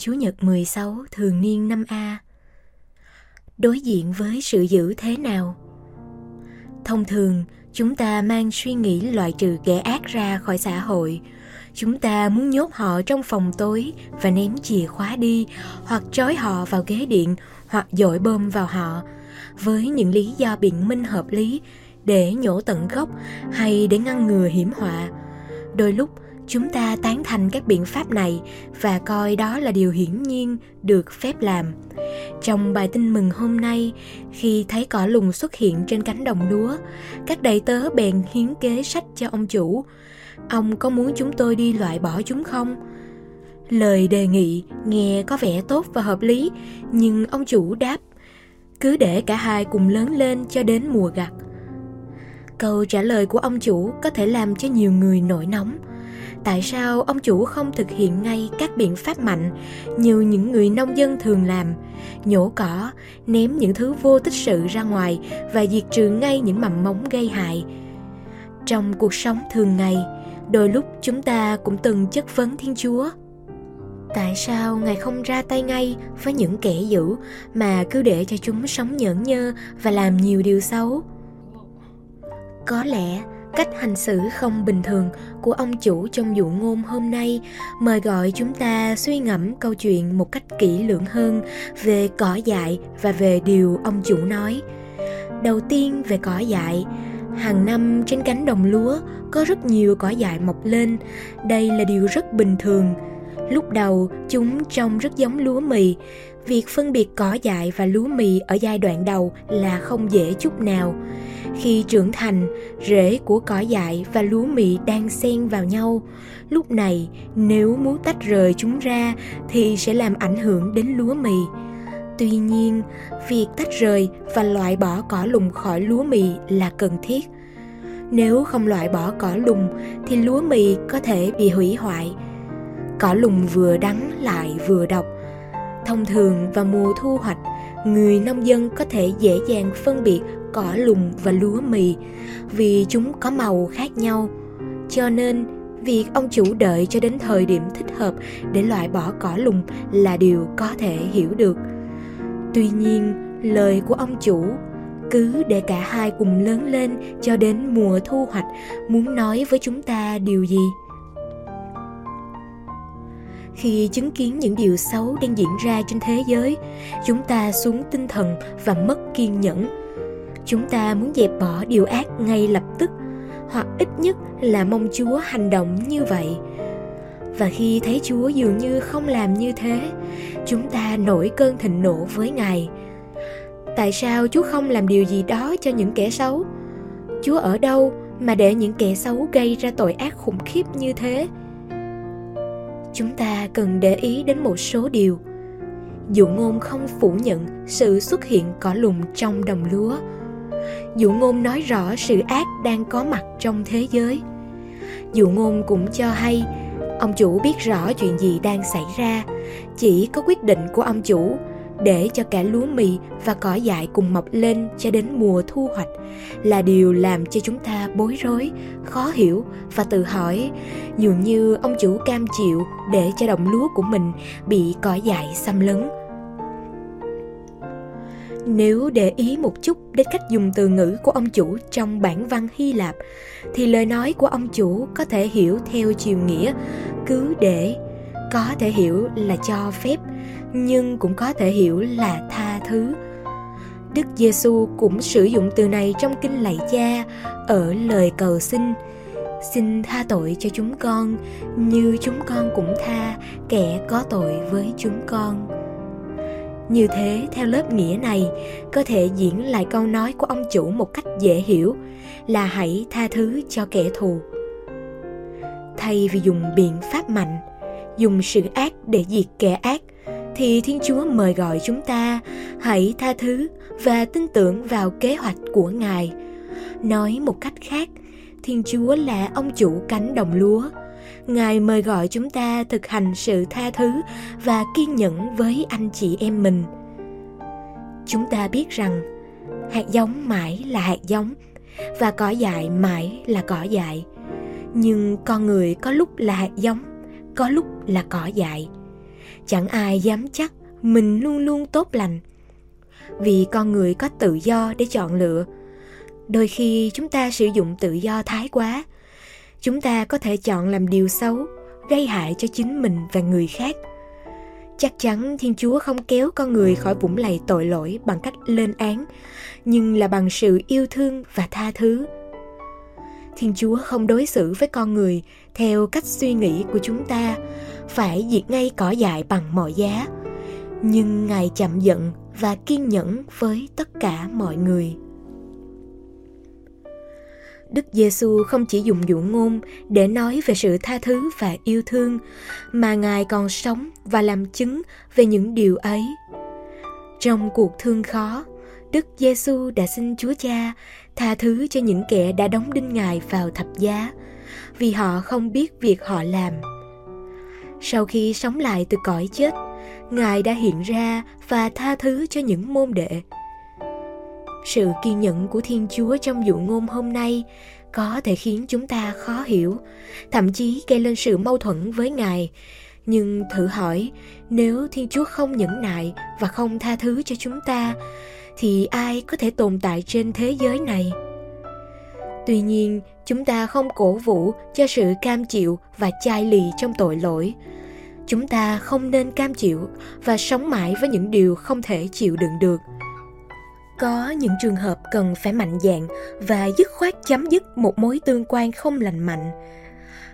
Chúa Nhật 16 thường niên năm A Đối diện với sự dữ thế nào? Thông thường, chúng ta mang suy nghĩ loại trừ kẻ ác ra khỏi xã hội. Chúng ta muốn nhốt họ trong phòng tối và ném chìa khóa đi, hoặc trói họ vào ghế điện, hoặc dội bơm vào họ, với những lý do biện minh hợp lý để nhổ tận gốc hay để ngăn ngừa hiểm họa. Đôi lúc, chúng ta tán thành các biện pháp này và coi đó là điều hiển nhiên được phép làm. Trong bài tin mừng hôm nay, khi thấy cỏ lùng xuất hiện trên cánh đồng lúa, các đầy tớ bèn hiến kế sách cho ông chủ. Ông có muốn chúng tôi đi loại bỏ chúng không? Lời đề nghị nghe có vẻ tốt và hợp lý, nhưng ông chủ đáp, cứ để cả hai cùng lớn lên cho đến mùa gặt. Câu trả lời của ông chủ có thể làm cho nhiều người nổi nóng tại sao ông chủ không thực hiện ngay các biện pháp mạnh như những người nông dân thường làm? Nhổ cỏ, ném những thứ vô tích sự ra ngoài và diệt trừ ngay những mầm mống gây hại. Trong cuộc sống thường ngày, đôi lúc chúng ta cũng từng chất vấn thiên chúa. Tại sao ngài không ra tay ngay với những kẻ dữ mà cứ để cho chúng sống nhẫn nhơ và làm nhiều điều xấu? Có lẽ cách hành xử không bình thường của ông chủ trong dụ ngôn hôm nay, mời gọi chúng ta suy ngẫm câu chuyện một cách kỹ lưỡng hơn về cỏ dại và về điều ông chủ nói. Đầu tiên về cỏ dại, hàng năm trên cánh đồng lúa có rất nhiều cỏ dại mọc lên. Đây là điều rất bình thường. Lúc đầu, chúng trông rất giống lúa mì. Việc phân biệt cỏ dại và lúa mì ở giai đoạn đầu là không dễ chút nào khi trưởng thành, rễ của cỏ dại và lúa mì đang xen vào nhau. Lúc này, nếu muốn tách rời chúng ra thì sẽ làm ảnh hưởng đến lúa mì. Tuy nhiên, việc tách rời và loại bỏ cỏ lùng khỏi lúa mì là cần thiết. Nếu không loại bỏ cỏ lùng thì lúa mì có thể bị hủy hoại. Cỏ lùng vừa đắng lại vừa độc. Thông thường vào mùa thu hoạch người nông dân có thể dễ dàng phân biệt cỏ lùng và lúa mì vì chúng có màu khác nhau. Cho nên, việc ông chủ đợi cho đến thời điểm thích hợp để loại bỏ cỏ lùng là điều có thể hiểu được. Tuy nhiên, lời của ông chủ cứ để cả hai cùng lớn lên cho đến mùa thu hoạch, muốn nói với chúng ta điều gì? Khi chứng kiến những điều xấu đang diễn ra trên thế giới, chúng ta xuống tinh thần và mất kiên nhẫn. Chúng ta muốn dẹp bỏ điều ác ngay lập tức, hoặc ít nhất là mong chúa hành động như vậy. Và khi thấy chúa dường như không làm như thế, chúng ta nổi cơn thịnh nộ với ngài. Tại sao chúa không làm điều gì đó cho những kẻ xấu? Chúa ở đâu mà để những kẻ xấu gây ra tội ác khủng khiếp như thế? Chúng ta cần để ý đến một số điều. Dụ ngôn không phủ nhận sự xuất hiện cỏ lùng trong đồng lúa. Dụ ngôn nói rõ sự ác đang có mặt trong thế giới. Dụ ngôn cũng cho hay, ông chủ biết rõ chuyện gì đang xảy ra. Chỉ có quyết định của ông chủ để cho cả lúa mì và cỏ dại cùng mọc lên cho đến mùa thu hoạch, là điều làm cho chúng ta bối rối, khó hiểu và tự hỏi. Dường như ông chủ cam chịu để cho đồng lúa của mình bị cỏ dại xâm lấn. Nếu để ý một chút đến cách dùng từ ngữ của ông chủ trong bản văn Hy Lạp, thì lời nói của ông chủ có thể hiểu theo chiều nghĩa cứ để có thể hiểu là cho phép, nhưng cũng có thể hiểu là tha thứ. Đức Giêsu cũng sử dụng từ này trong kinh lạy cha ở lời cầu xin xin tha tội cho chúng con, như chúng con cũng tha kẻ có tội với chúng con. Như thế, theo lớp nghĩa này, có thể diễn lại câu nói của ông chủ một cách dễ hiểu, là hãy tha thứ cho kẻ thù. Thay vì dùng biện pháp mạnh dùng sự ác để diệt kẻ ác, thì thiên chúa mời gọi chúng ta hãy tha thứ và tin tưởng vào kế hoạch của ngài. Nói một cách khác, thiên chúa là ông chủ cánh đồng lúa. Ngài mời gọi chúng ta thực hành sự tha thứ và kiên nhẫn với anh chị em mình. Chúng ta biết rằng, hạt giống mãi là hạt giống và cỏ dại mãi là cỏ dại. Nhưng con người có lúc là hạt giống có lúc là cỏ dại. Chẳng ai dám chắc mình luôn luôn tốt lành. Vì con người có tự do để chọn lựa. Đôi khi chúng ta sử dụng tự do thái quá. Chúng ta có thể chọn làm điều xấu, gây hại cho chính mình và người khác. Chắc chắn thiên chúa không kéo con người khỏi vũng lầy tội lỗi bằng cách lên án, nhưng là bằng sự yêu thương và tha thứ thiên chúa không đối xử với con người theo cách suy nghĩ của chúng ta phải diệt ngay cỏ dại bằng mọi giá nhưng ngài chậm giận và kiên nhẫn với tất cả mọi người Đức Giêsu không chỉ dùng dụ ngôn để nói về sự tha thứ và yêu thương, mà Ngài còn sống và làm chứng về những điều ấy. Trong cuộc thương khó, Đức Giêsu đã xin Chúa Cha tha thứ cho những kẻ đã đóng đinh Ngài vào thập giá, vì họ không biết việc họ làm. Sau khi sống lại từ cõi chết, Ngài đã hiện ra và tha thứ cho những môn đệ sự kiên nhẫn của thiên chúa trong dụ ngôn hôm nay có thể khiến chúng ta khó hiểu thậm chí gây lên sự mâu thuẫn với ngài nhưng thử hỏi nếu thiên chúa không nhẫn nại và không tha thứ cho chúng ta thì ai có thể tồn tại trên thế giới này? Tuy nhiên, chúng ta không cổ vũ cho sự cam chịu và chai lì trong tội lỗi. Chúng ta không nên cam chịu và sống mãi với những điều không thể chịu đựng được. Có những trường hợp cần phải mạnh dạn và dứt khoát chấm dứt một mối tương quan không lành mạnh,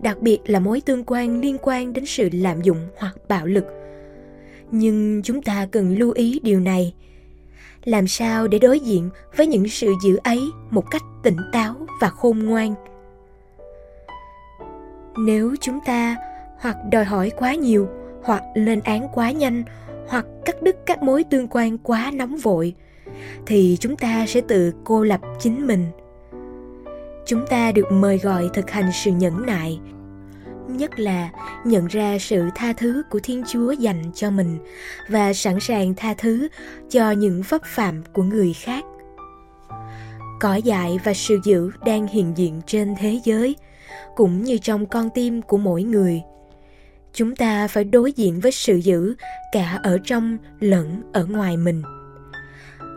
đặc biệt là mối tương quan liên quan đến sự lạm dụng hoặc bạo lực. Nhưng chúng ta cần lưu ý điều này làm sao để đối diện với những sự dữ ấy một cách tỉnh táo và khôn ngoan? Nếu chúng ta hoặc đòi hỏi quá nhiều, hoặc lên án quá nhanh, hoặc cắt đứt các mối tương quan quá nóng vội, thì chúng ta sẽ tự cô lập chính mình. Chúng ta được mời gọi thực hành sự nhẫn nại nhất là nhận ra sự tha thứ của thiên chúa dành cho mình và sẵn sàng tha thứ cho những vấp phạm của người khác. Cỏ dại và sự dữ đang hiện diện trên thế giới, cũng như trong con tim của mỗi người. Chúng ta phải đối diện với sự dữ cả ở trong lẫn ở ngoài mình.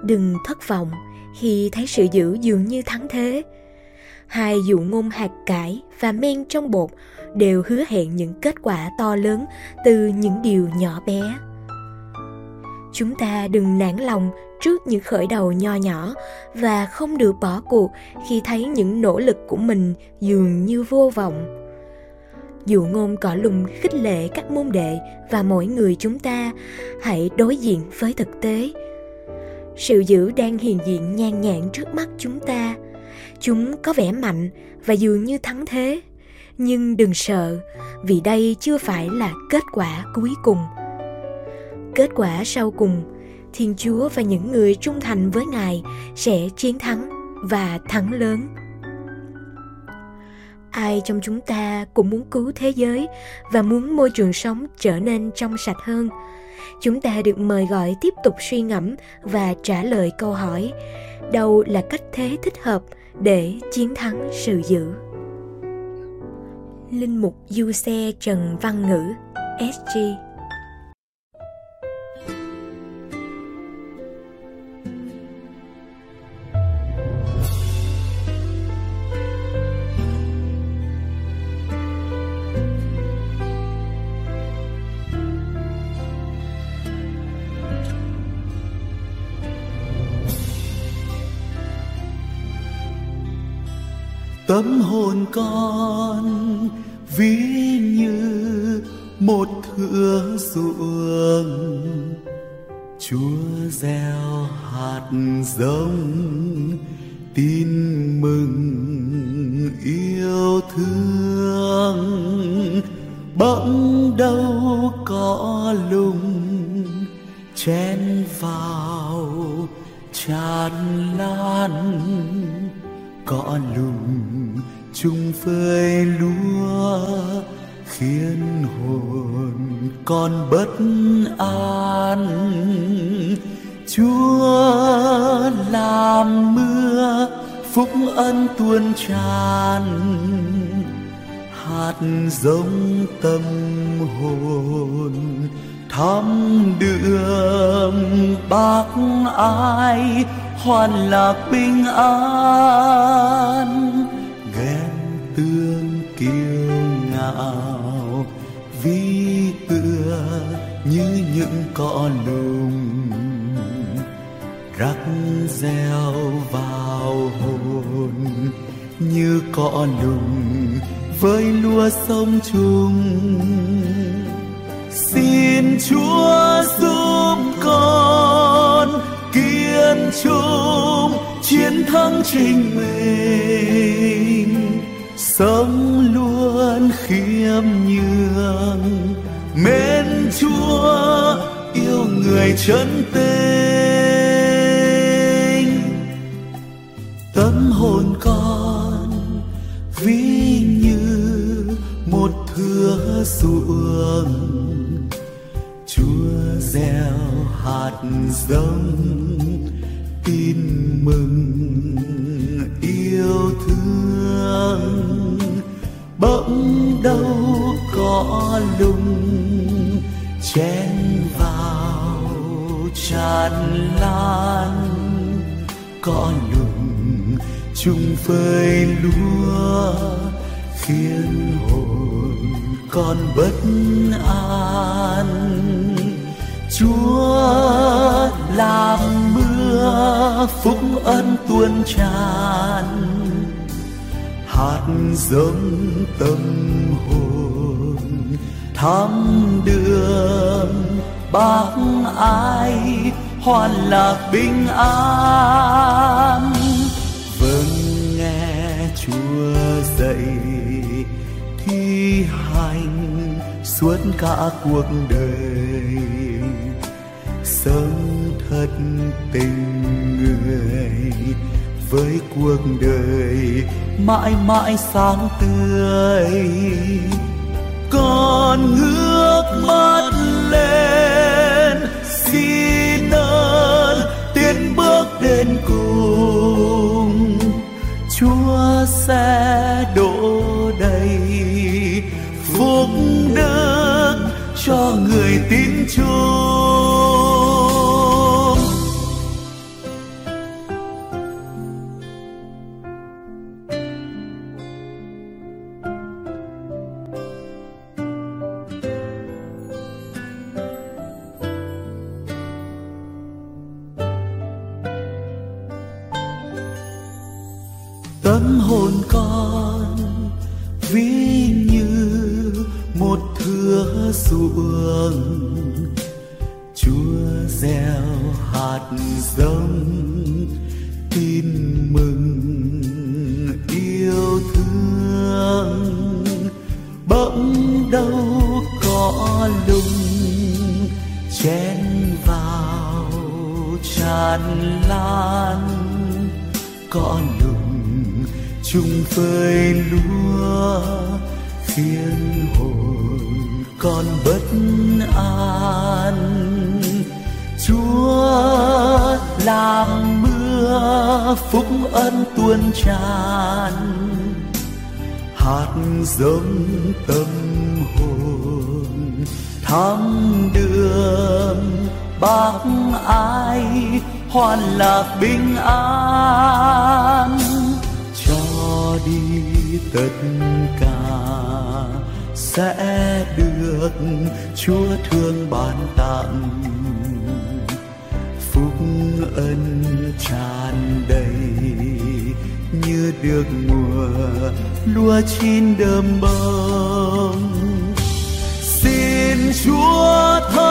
Đừng thất vọng khi thấy sự dữ dường như thắng thế hai dụ ngôn hạt cải và men trong bột đều hứa hẹn những kết quả to lớn từ những điều nhỏ bé. Chúng ta đừng nản lòng trước những khởi đầu nho nhỏ và không được bỏ cuộc khi thấy những nỗ lực của mình dường như vô vọng. Dụ ngôn cỏ lùng khích lệ các môn đệ và mỗi người chúng ta hãy đối diện với thực tế. Sự dữ đang hiện diện nhan nhản trước mắt chúng ta chúng có vẻ mạnh và dường như thắng thế. Nhưng đừng sợ, vì đây chưa phải là kết quả cuối cùng. Kết quả sau cùng, thiên chúa và những người trung thành với ngài sẽ chiến thắng và thắng lớn. Ai trong chúng ta cũng muốn cứu thế giới và muốn môi trường sống trở nên trong sạch hơn chúng ta được mời gọi tiếp tục suy ngẫm và trả lời câu hỏi, đâu là cách thế thích hợp để chiến thắng sự dữ? Linh mục du xe trần văn ngữ sg tâm hồn con, ví như một thửa ruộng. Chúa gieo hạt giống, tin mừng, yêu thương. Bỗng đâu có lùng chen vào tràn lan. Cỏ lùng chung với lúa, khiến hồn con bất an. Chúa làm mưa, phúc ân tuôn tràn, hạt giống tâm hồn thắm đường bác ai hoàn lạc bình an. Nào. Vì tựa như những cỏ lùng rắc gieo vào hồn như cỏ lùng với lúa sông chung xin chúa giúp con kiên trung chiến thắng chính mình sống luôn khiêm nhường. Mến chúa yêu người chân tình. Tâm hồn con ví như một thửa ruộng. Chúa gieo hạt giống tin mừng, yêu thương. Có lùng chen vào tràn lan. Có lùng chung phơi lúa khiến hồn con bất an. Chúa làm mưa phúc ân tuôn tràn, hạt giống tâm hồn thăm đường, bác ai hoàn lạc bình an. Vâng nghe chúa dạy, thi hành suốt cả cuộc đời. Sống thật tình người với cuộc đời mãi mãi sáng tươi con ngước mắt lên, xin ơn, tiến bước đến cùng. Chúa sẽ đổ đầy phúc đức cho người tin chúa. Đâu có lùng chen vào tràn lan. Có lùng chung phơi lúa khiến hồn con bất an. Chúa làm mưa phúc ân tuôn tràn, hạt giống tâm thăm đường, bác ai hoàn lạc bình an. Cho đi tất cả sẽ được chúa thương ban tặng. Phúc ân tràn đầy như được mùa lúa chín đơm bông xin chúa